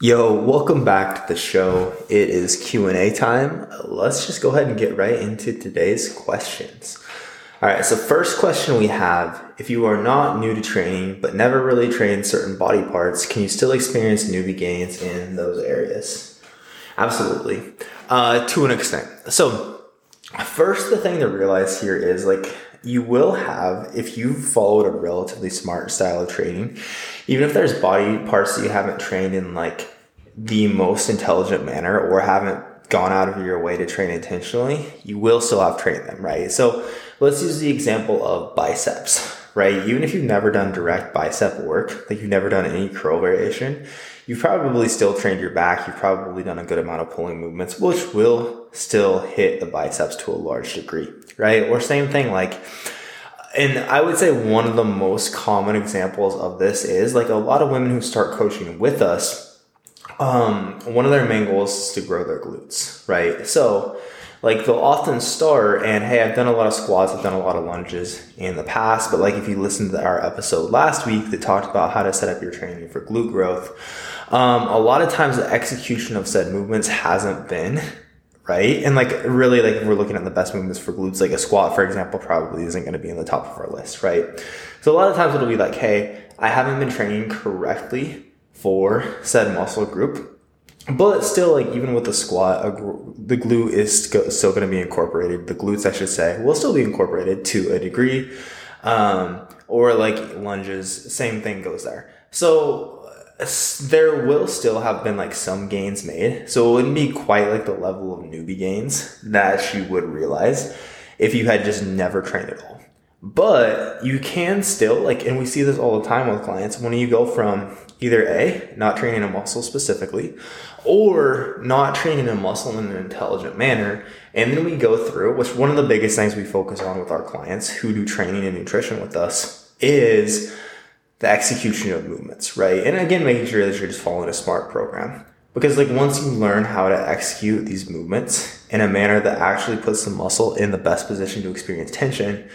Yo, welcome back to the show. It is Q&A time. Let's just go ahead and get right into today's questions. All right, so first question we have, if you are not new to training but never really trained certain body parts, can you still experience newbie gains in those areas? Absolutely. Uh, to an extent. So, first the thing to realize here is like you will have if you've followed a relatively smart style of training even if there's body parts that you haven't trained in like the most intelligent manner or haven't gone out of your way to train intentionally you will still have trained them right? So let's use the example of biceps right? Even if you've never done direct bicep work like you've never done any curl variation you've probably still trained your back you've probably done a good amount of pulling movements which will still hit the biceps to a large degree right? Or same thing, like, and I would say one of the most common examples of this is like a lot of women who start coaching with us. Um, one of their main goals is to grow their glutes, right? So, like they'll often start and hey, I've done a lot of squats, I've done a lot of lunges in the past, but like if you listened to our episode last week that talked about how to set up your training for glute growth, um, a lot of times the execution of said movements hasn't been right? And like really, like if we're looking at the best movements for glutes, like a squat, for example, probably isn't going to be in the top of our list, right? So a lot of times it'll be like, hey, I haven't been training correctly for said muscle group. But still, like even with the squat, the glute is still going to be incorporated. The glutes, I should say, will still be incorporated to a degree. Um, or like lunges, same thing goes there. So there will still have been like some gains made. So it wouldn't be quite like the level of newbie gains that you would realize if you had just never trained at all. But you can still like, and we see this all the time with clients when you go from either A, not training a muscle specifically, or not training a muscle in an intelligent manner. And then we go through, which one of the biggest things we focus on with our clients who do training and nutrition with us is the execution of movements, right? And again, making sure that you're just following a smart program. Because like once you learn how to execute these movements in a manner that actually puts the muscle in the best position to experience tension,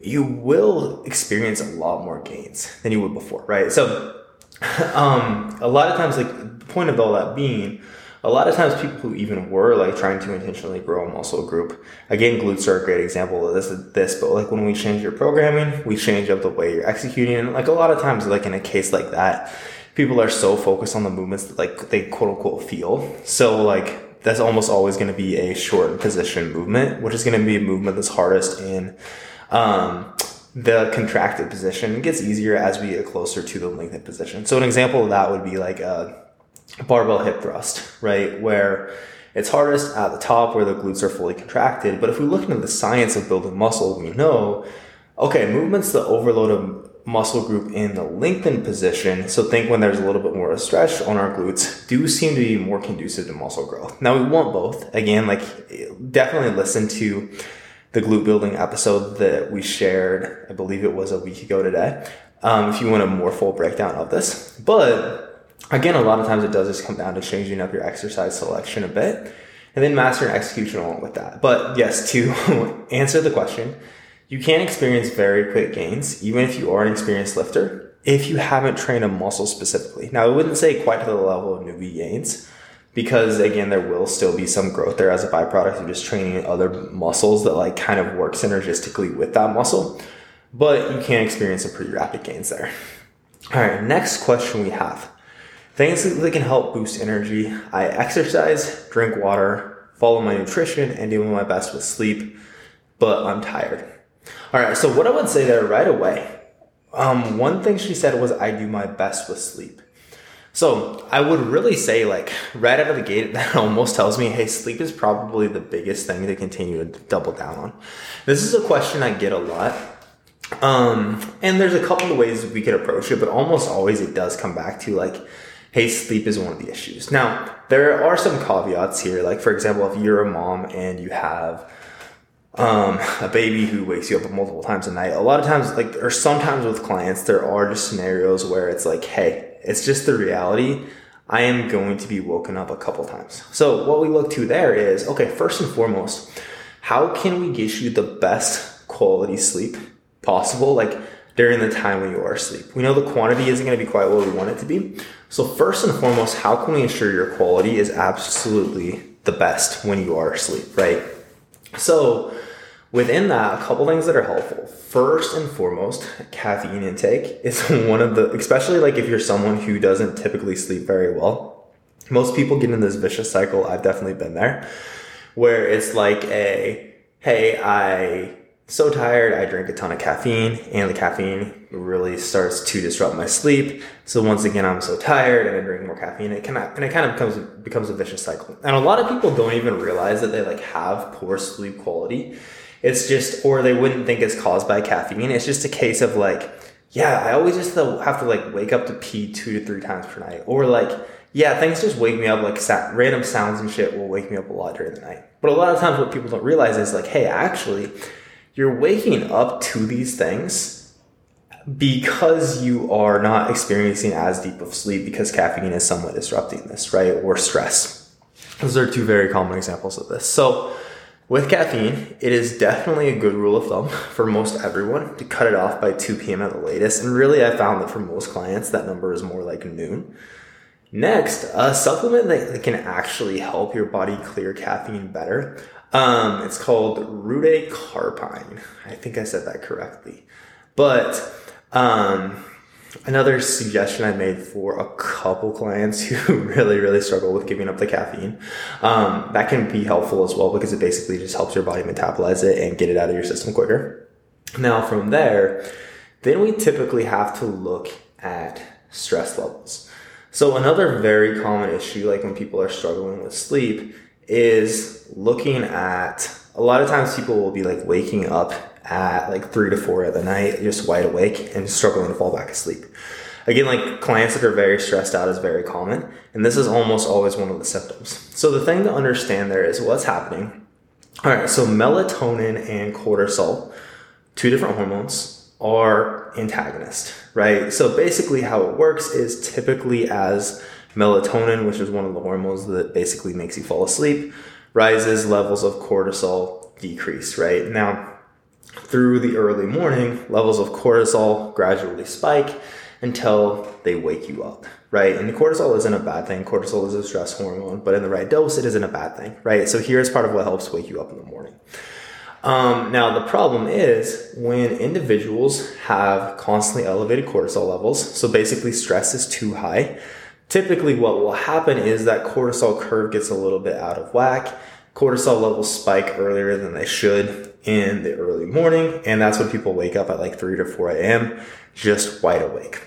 you will experience a lot more gains than you would before, right? So, um, a lot of times, like the point of all that being, a lot of times people who even were like trying to intentionally grow a muscle group, again, glutes are a great example of this, this, but like when we change your programming, we change up the way you're executing. And like a lot of times, like in a case like that, people are so focused on the movements that like they quote unquote feel. So like that's almost always going to be a short position movement, which is going to be a movement that's hardest in, um, the contracted position. It gets easier as we get closer to the lengthened position. So an example of that would be like a barbell hip thrust, right? Where it's hardest at the top where the glutes are fully contracted. But if we look into the science of building muscle, we know, okay, movements that overload a muscle group in the lengthened position. So think when there's a little bit more of a stretch on our glutes do seem to be more conducive to muscle growth. Now we want both. Again, like definitely listen to the glute building episode that we shared. I believe it was a week ago today. Um, if you want a more full breakdown of this, but again, a lot of times it does just come down to changing up your exercise selection a bit and then mastering execution along with that. But yes, to answer the question, you can experience very quick gains, even if you are an experienced lifter, if you haven't trained a muscle specifically. Now, I wouldn't say quite to the level of newbie gains, because again, there will still be some growth there as a byproduct of just training other muscles that like kind of work synergistically with that muscle. But you can experience some pretty rapid gains there. All right, next question we have. Things that can help boost energy. I exercise, drink water, follow my nutrition, and do my best with sleep, but I'm tired. All right, so what I would say there right away, um, one thing she said was, I do my best with sleep. So I would really say, like, right out of the gate, that almost tells me, hey, sleep is probably the biggest thing to continue to double down on. This is a question I get a lot. Um, and there's a couple of ways we could approach it, but almost always it does come back to like, hey, sleep is one of the issues. Now, there are some caveats here. Like, for example, if you're a mom and you have um, a baby who wakes you up multiple times a night, a lot of times, like, or sometimes with clients, there are just scenarios where it's like, hey, it's just the reality. I am going to be woken up a couple times. So, what we look to there is okay, first and foremost, how can we get you the best quality sleep possible? Like, during the time when you are asleep. We know the quantity isn't going to be quite what we want it to be, So, first and foremost, how can we ensure your quality is absolutely the best when you are asleep, right? So, within that, a couple things that are helpful. First and foremost, caffeine intake is one of the, especially like if you're someone who doesn't typically sleep very well. Most people get in this vicious cycle. I've definitely been there where it's like a, hey, I so tired, I drink a ton of caffeine, and the caffeine really starts to disrupt my sleep. So once again, I'm so tired, and I drink more caffeine. It of and it kind of becomes becomes a vicious cycle. And a lot of people don't even realize that they like have poor sleep quality. It's just, or they wouldn't think it's caused by caffeine. It's just a case of like, yeah, I always just have to like wake up to pee two to three times per night, or like, yeah, things just wake me up like random sounds and shit will wake me up a lot during the night. But a lot of times, what people don't realize is like, hey, actually you're waking up to these things because you are not experiencing as deep of sleep because caffeine is somewhat disrupting this, right? Or stress. Those are two very common examples of this. So, with caffeine, it is definitely a good rule of thumb for most everyone to cut it off by 2 p.m. at the latest. And really, I found that for most clients, that number is more like noon. Next, a supplement that can actually help your body clear caffeine better um, it's called Rutaecarpine. I think I said that correctly. But um, another suggestion I made for a couple clients who really, really struggle with giving up the caffeine, um, that can be helpful as well because it basically just helps your body metabolize it and get it out of your system quicker. Now, from there, then we typically have to look at stress levels. So, another very common issue, like when people are struggling with sleep, is looking at a lot of times people will be like waking up at like three to four at the night, just wide awake and struggling to fall back asleep. Again, like clients that are very stressed out is very common, and this is almost always one of the symptoms. So the thing to understand there is what's happening. All right, so melatonin and cortisol, two different hormones, are antagonist, right? So basically, how it works is typically as melatonin, which is one of the hormones that basically makes you fall asleep, rises, levels of cortisol decrease, right? Now, through the early morning, levels of cortisol gradually spike until they wake you up, right? And cortisol isn't a bad thing. Cortisol is a stress hormone, but in the right dose, it isn't a bad thing, right? So here's part of what helps wake you up in the morning. Um, now, the problem is when individuals have constantly elevated cortisol levels, so basically stress is too high, typically what will happen is that cortisol curve gets a little bit out of whack. Cortisol levels spike earlier than they should in the early morning. And that's when people wake up at like 3 to 4 a.m. just wide awake.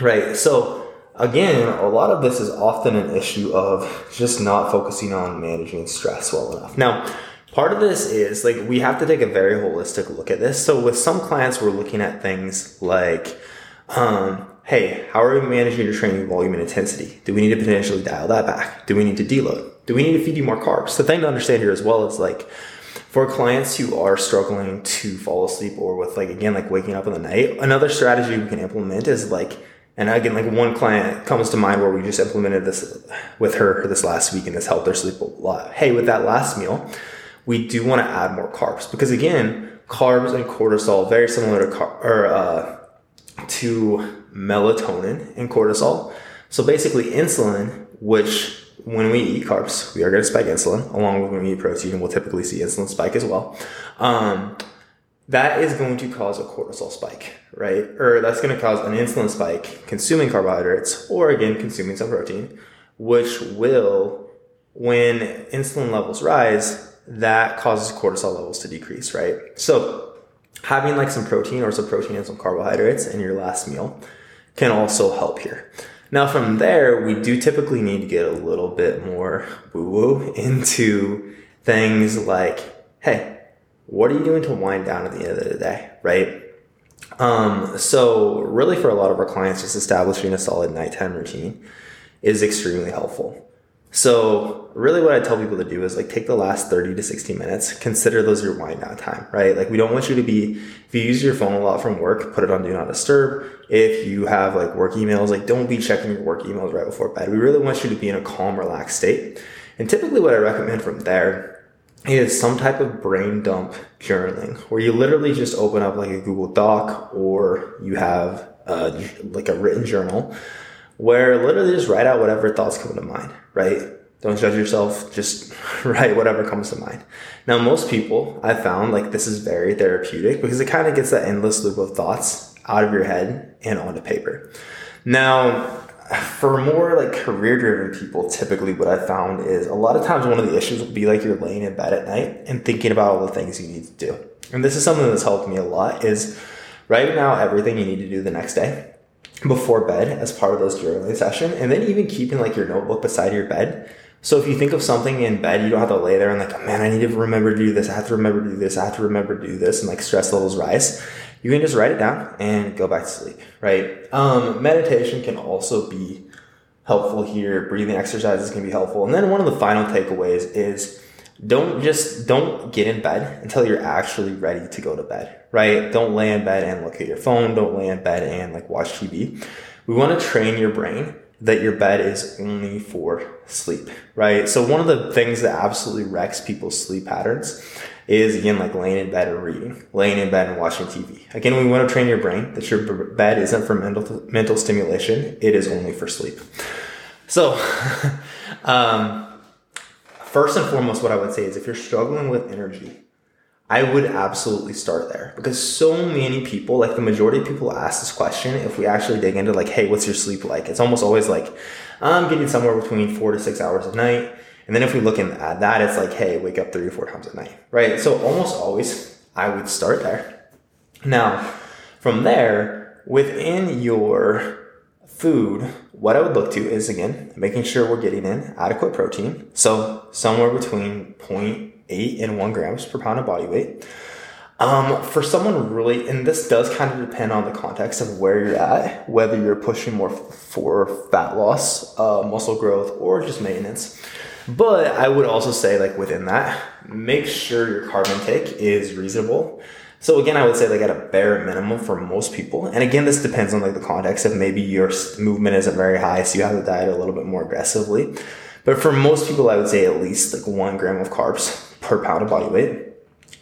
Right. So again, a lot of this is often an issue of just not focusing on managing stress well enough. Now, part of this is like we have to take a very holistic look at this. So with some clients, we're looking at things like, um, hey, how are we managing your training volume and intensity? Do we need to potentially dial that back? Do we need to deload? Do we need to feed you more carbs? The thing to understand here as well is like for clients who are struggling to fall asleep or with like again like waking up in the night, another strategy we can implement is like and again like one client comes to mind where we just implemented this with her this last week and this helped her sleep a lot. Hey, with that last meal, we do want to add more carbs because again, carbs and cortisol very similar to car- or uh, to melatonin and cortisol. So basically, insulin, which when we eat carbs, we are going to spike insulin, along with when we eat protein, we'll typically see insulin spike as well. Um, that is going to cause a cortisol spike, right? Or that's going to cause an insulin spike consuming carbohydrates, or again, consuming some protein, which will, when insulin levels rise, that causes cortisol levels to decrease, right? So having like some protein or some protein and some carbohydrates in your last meal can also help here. Now, from there, we do typically need to get a little bit more woo woo into things like, hey, what are you doing to wind down at the end of the day, right? Um, so, really, for a lot of our clients, just establishing a solid nighttime routine is extremely helpful. So really what I tell people to do is like take the last 30 to 60 minutes, consider those your wind down time, right? Like we don't want you to be, if you use your phone a lot from work, put it on do not disturb. If you have like work emails, like don't be checking your work emails right before bed. We really want you to be in a calm, relaxed state. And typically what I recommend from there is some type of brain dump journaling where you literally just open up like a Google Doc or you have uh, like a written journal where literally just write out whatever thoughts come to mind, right? Don't judge yourself, just write whatever comes to mind. Now, most people I found like this is very therapeutic because it kind of gets that endless loop of thoughts out of your head and onto paper. Now, for more like career driven people, typically what I found is a lot of times one of the issues will be like you're laying in bed at night and thinking about all the things you need to do. And this is something that's helped me a lot is writing out everything you need to do the next day before bed as part of those journaling session and then even keeping like your notebook beside your bed so if you think of something in bed, you don't have to lay there and like, oh, man, I need to remember to do this. I have to remember to do this. I have to remember to do this. And like stress levels rise. You can just write it down and go back to sleep, right? Um, meditation can also be helpful here. Breathing exercises can be helpful. And then one of the final takeaways is don't just, don't get in bed until you're actually ready to go to bed, right? Don't lay in bed and look at your phone. Don't lay in bed and like watch TV. We want to train your brain that your bed is only for sleep, right? So one of the things that absolutely wrecks people's sleep patterns is again like laying in bed and reading, laying in bed and watching TV. Again, we want to train your brain that your bed isn't for mental mental stimulation; it is only for sleep. So, um, first and foremost, what I would say is if you're struggling with energy, I would absolutely start there because so many people, like the majority of people ask this question, if we actually dig into like, hey, what's your sleep like? It's almost always like, I'm getting somewhere between four to six hours a night. And then if we look at that, it's like, hey, wake up three or four times a night, right? So almost always I would start there. Now, from there, within your food, what I would look to is again, making sure we're getting in adequate protein. So somewhere between point 0.8 and one grams per pound of body weight. Um, for someone really, and this does kind of depend on the context of where you're at, whether you're pushing more for fat loss, uh, muscle growth, or just maintenance. But I would also say, like within that, make sure your carb intake is reasonable. So again, I would say like at a bare minimum for most people. And again, this depends on like the context of maybe your movement isn't very high, so you have to diet a little bit more aggressively. But for most people, I would say at least like one gram of carbs per pound of body weight.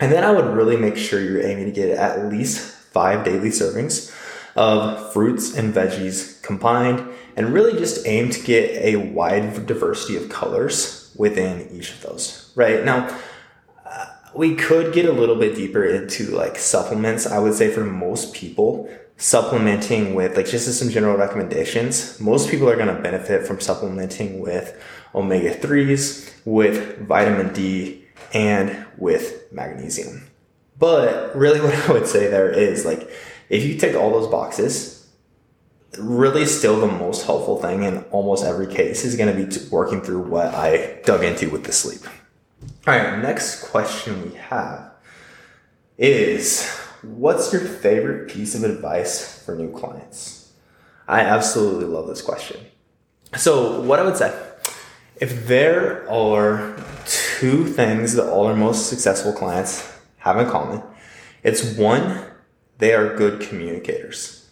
And then I would really make sure you're aiming to get at least five daily servings of fruits and veggies combined and really just aim to get a wide diversity of colors within each of those, right? Now, we could get a little bit deeper into like supplements. I would say for most people, supplementing with like just as some general recommendations, most people are going to benefit from supplementing with omega 3s, with vitamin D, and with magnesium. But really, what I would say there is like, if you tick all those boxes, really still the most helpful thing in almost every case is going to be working through what I dug into with the sleep. All right, next question we have is what's your favorite piece of advice for new clients? I absolutely love this question. So, what I would say if there are two things that all our most successful clients have in common, it's one, they are good communicators.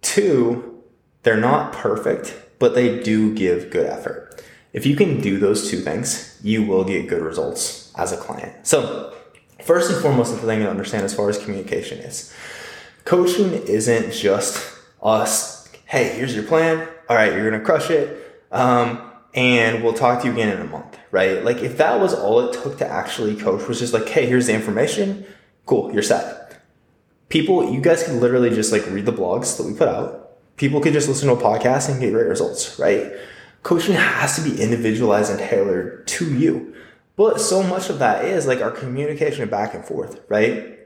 Two, they're not perfect, but they do give good effort. If you can do those two things, you will get good results as a client. So, first and foremost, the thing to understand as far as communication is coaching isn't just us, hey, here's your plan. All right, you're going to crush it. Um, and we'll talk to you again in a month, right? Like if that was all it took to actually coach was just like, hey, here's the information, cool, you're set. People, you guys can literally just like read the blogs that we put out. People could just listen to a podcast and get great results, right? Coaching has to be individualized and tailored to you. But so much of that is like our communication back and forth, right?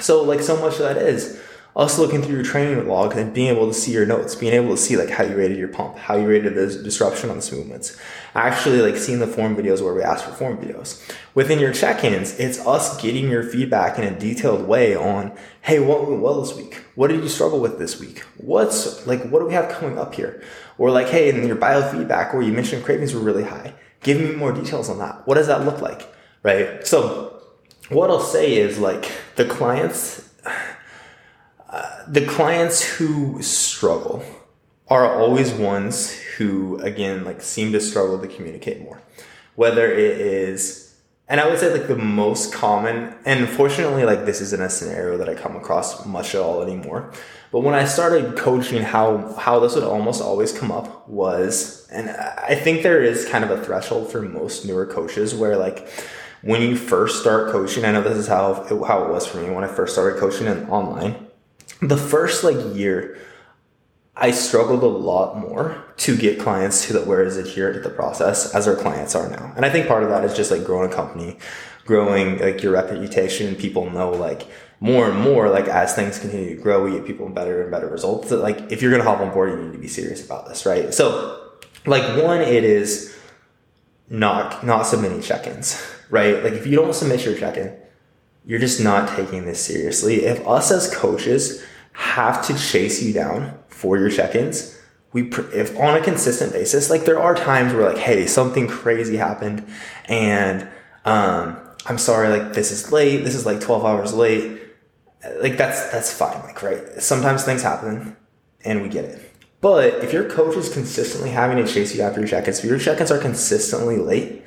So like so much of that is us looking through your training log and being able to see your notes, being able to see like how you rated your pump, how you rated the disruption on the movements, actually like seeing the form videos where we ask for form videos. Within your check-ins, it's us getting your feedback in a detailed way on, hey, what went well this week? What did you struggle with this week? What's like, what do we have coming up here? Or like, hey, in your biofeedback where you mentioned cravings were really high, give me more details on that. What does that look like? Right? So what I'll say is like the clients the clients who struggle are always ones who, again, like seem to struggle to communicate more. Whether it is and I would say like the most common, and unfortunately, like this isn't a scenario that I come across much at all anymore. But when I started coaching, how how this would almost always come up was, and I think there is kind of a threshold for most newer coaches where like when you first start coaching, I know this is how how it was for me when I first started coaching in, online. The first like year, I struggled a lot more to get clients to the where is it here at the process as our clients are now. And I think part of that is just like growing a company, growing like your reputation. People know like more and more like as things continue to grow, we get people better and better results. That like if you're gonna hop on board, you need to be serious about this, right? So like one, it is not not submitting check-ins, right? Like if you don't submit your check-in, you're just not taking this seriously. If us as coaches have to chase you down for your check-ins, we if on a consistent basis, like there are times where like, hey, something crazy happened, and um, I'm sorry, like this is late. This is like 12 hours late. Like that's that's fine. Like right, sometimes things happen, and we get it. But if your coach is consistently having to chase you after your check-ins, if your check-ins are consistently late,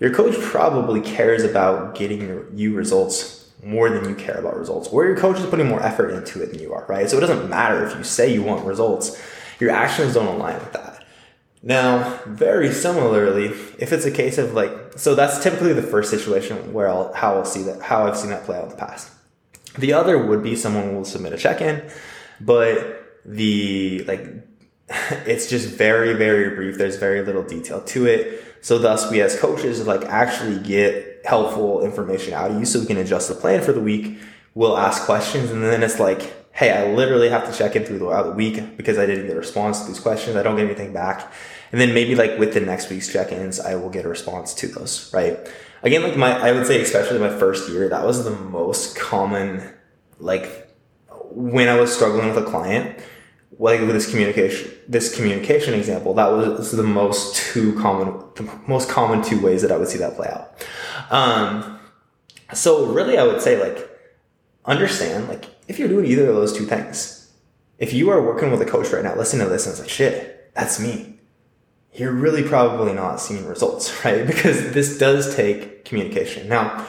your coach probably cares about getting you results more than you care about results, or your coach is putting more effort into it than you are, right? So it doesn't matter if you say you want results, your actions don't align with that. Now, very similarly, if it's a case of like, so that's typically the first situation where I'll, how I'll see that, how I've seen that play out in the past. The other would be someone will submit a check-in, but the, like, it's just very, very brief. There's very little detail to it. So thus we as coaches like actually get helpful information out of you so we can adjust the plan for the week. We'll ask questions and then it's like, hey, I literally have to check in through uh, the week because I didn't get a response to these questions. I don't get anything back. And then maybe like with the next week's check-ins, I will get a response to those, right? Again, like my, I would say, especially my first year, that was the most common, like when I was struggling with a client, like with this communication, this communication example, that was the most two common, the most common two ways that I would see that play out. Um, so really, I would say like, understand like if you're doing either of those two things, if you are working with a coach right now, listen to this and it's like, shit, that's me. You're really probably not seeing results, right? Because this does take communication. Now,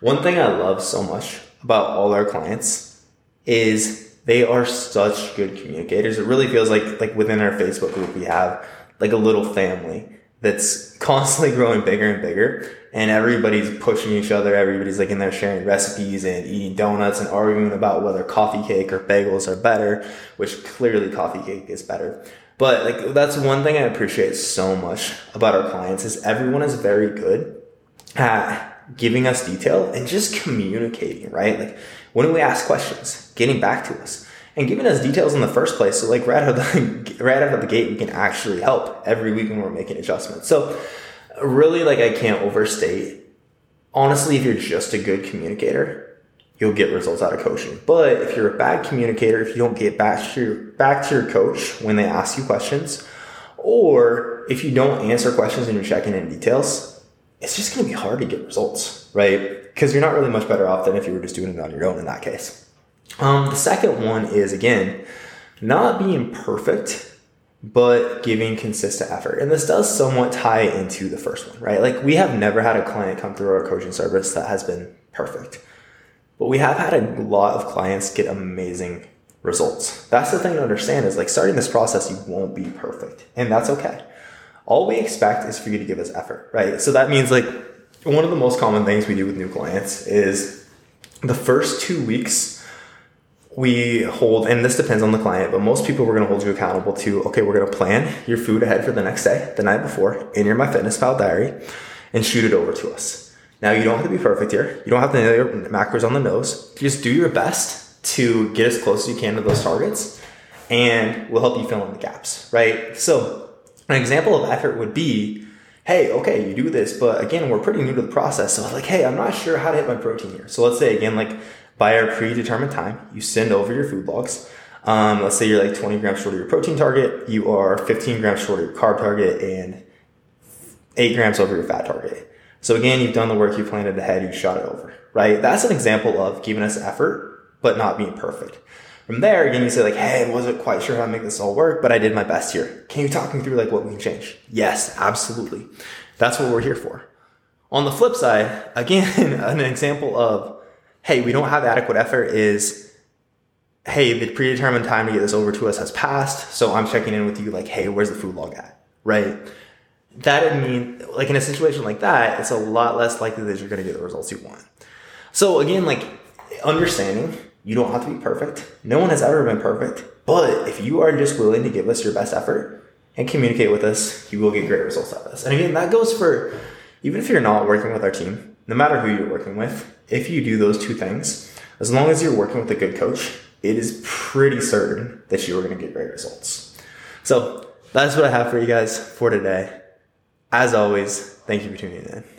one thing I love so much about all our clients is they are such good communicators. It really feels like like within our Facebook group we have like a little family that's constantly growing bigger and bigger and everybody's pushing each other. Everybody's like in there sharing recipes and eating donuts and arguing about whether coffee cake or bagels are better, which clearly coffee cake is better. But like that's one thing I appreciate so much about our clients is everyone is very good at giving us detail and just communicating, right? Like when we ask questions, getting back to us and giving us details in the first place. So like right out of the, right out of the gate, we can actually help every week when we're making adjustments. So really like I can't overstate. Honestly, if you're just a good communicator, you'll get results out of coaching. But if you're a bad communicator, if you don't get back to your, back to your coach when they ask you questions, or if you don't answer questions and you're checking in details, it's just going to be hard to get results, right? Because you're not really much better off than if you were just doing it on your own in that case. Um, the second one is again, not being perfect, but giving consistent effort. And this does somewhat tie into the first one, right? Like we have never had a client come through our coaching service that has been perfect, but we have had a lot of clients get amazing results. That's the thing to understand is like starting this process, you won't be perfect and that's okay. All we expect is for you to give us effort, right? So that means like one of the most common things we do with new clients is the first two weeks we hold, and this depends on the client, but most people we're to hold you accountable to, okay, we're to plan your food ahead for the next day, the night before, in your MyFitnessPal diary, and shoot it over to us. Now, you don't have to be perfect here. You don't have to nail your macros on the nose. Just do your best to get as close as you can to those targets, and we'll help you fill in the gaps, right? So, an example of effort would be, hey, okay, you do this, but again, we're pretty new to the process. So, like, hey, I'm not sure how to hit my protein here. So, let's say again, like, by our predetermined time, you send over your food logs. Um, let's say you're like 20 grams short of your protein target, you are 15 grams short of your carb target, and 8 grams over your fat target. So again, you've done the work, you planned ahead, you shot it over, right? That's an example of giving us effort, but not being perfect. From there, again, you say like, hey, I wasn't quite sure how to make this all work, but I did my best here. Can you talk me through like what we can change? Yes, absolutely. That's what we're here for. On the flip side, again, an example of, hey, we don't have adequate effort is, hey, the predetermined time to get this over to us has passed. So I'm checking in with you like, hey, where's the food log at? Right? That would mean, like in a situation like that, it's a lot less likely that you're going to get the results you want. So again, like understanding you don't have to be perfect. No one has ever been perfect. But if you are just willing to give us your best effort and communicate with us, you will get great results out of this. And again, that goes for even if you're not working with our team, no matter who you're working with, if you do those two things, as long as you're working with a good coach, it is pretty certain that you are going to get great results. So that's what I have for you guys for today. As always, thank you for tuning in.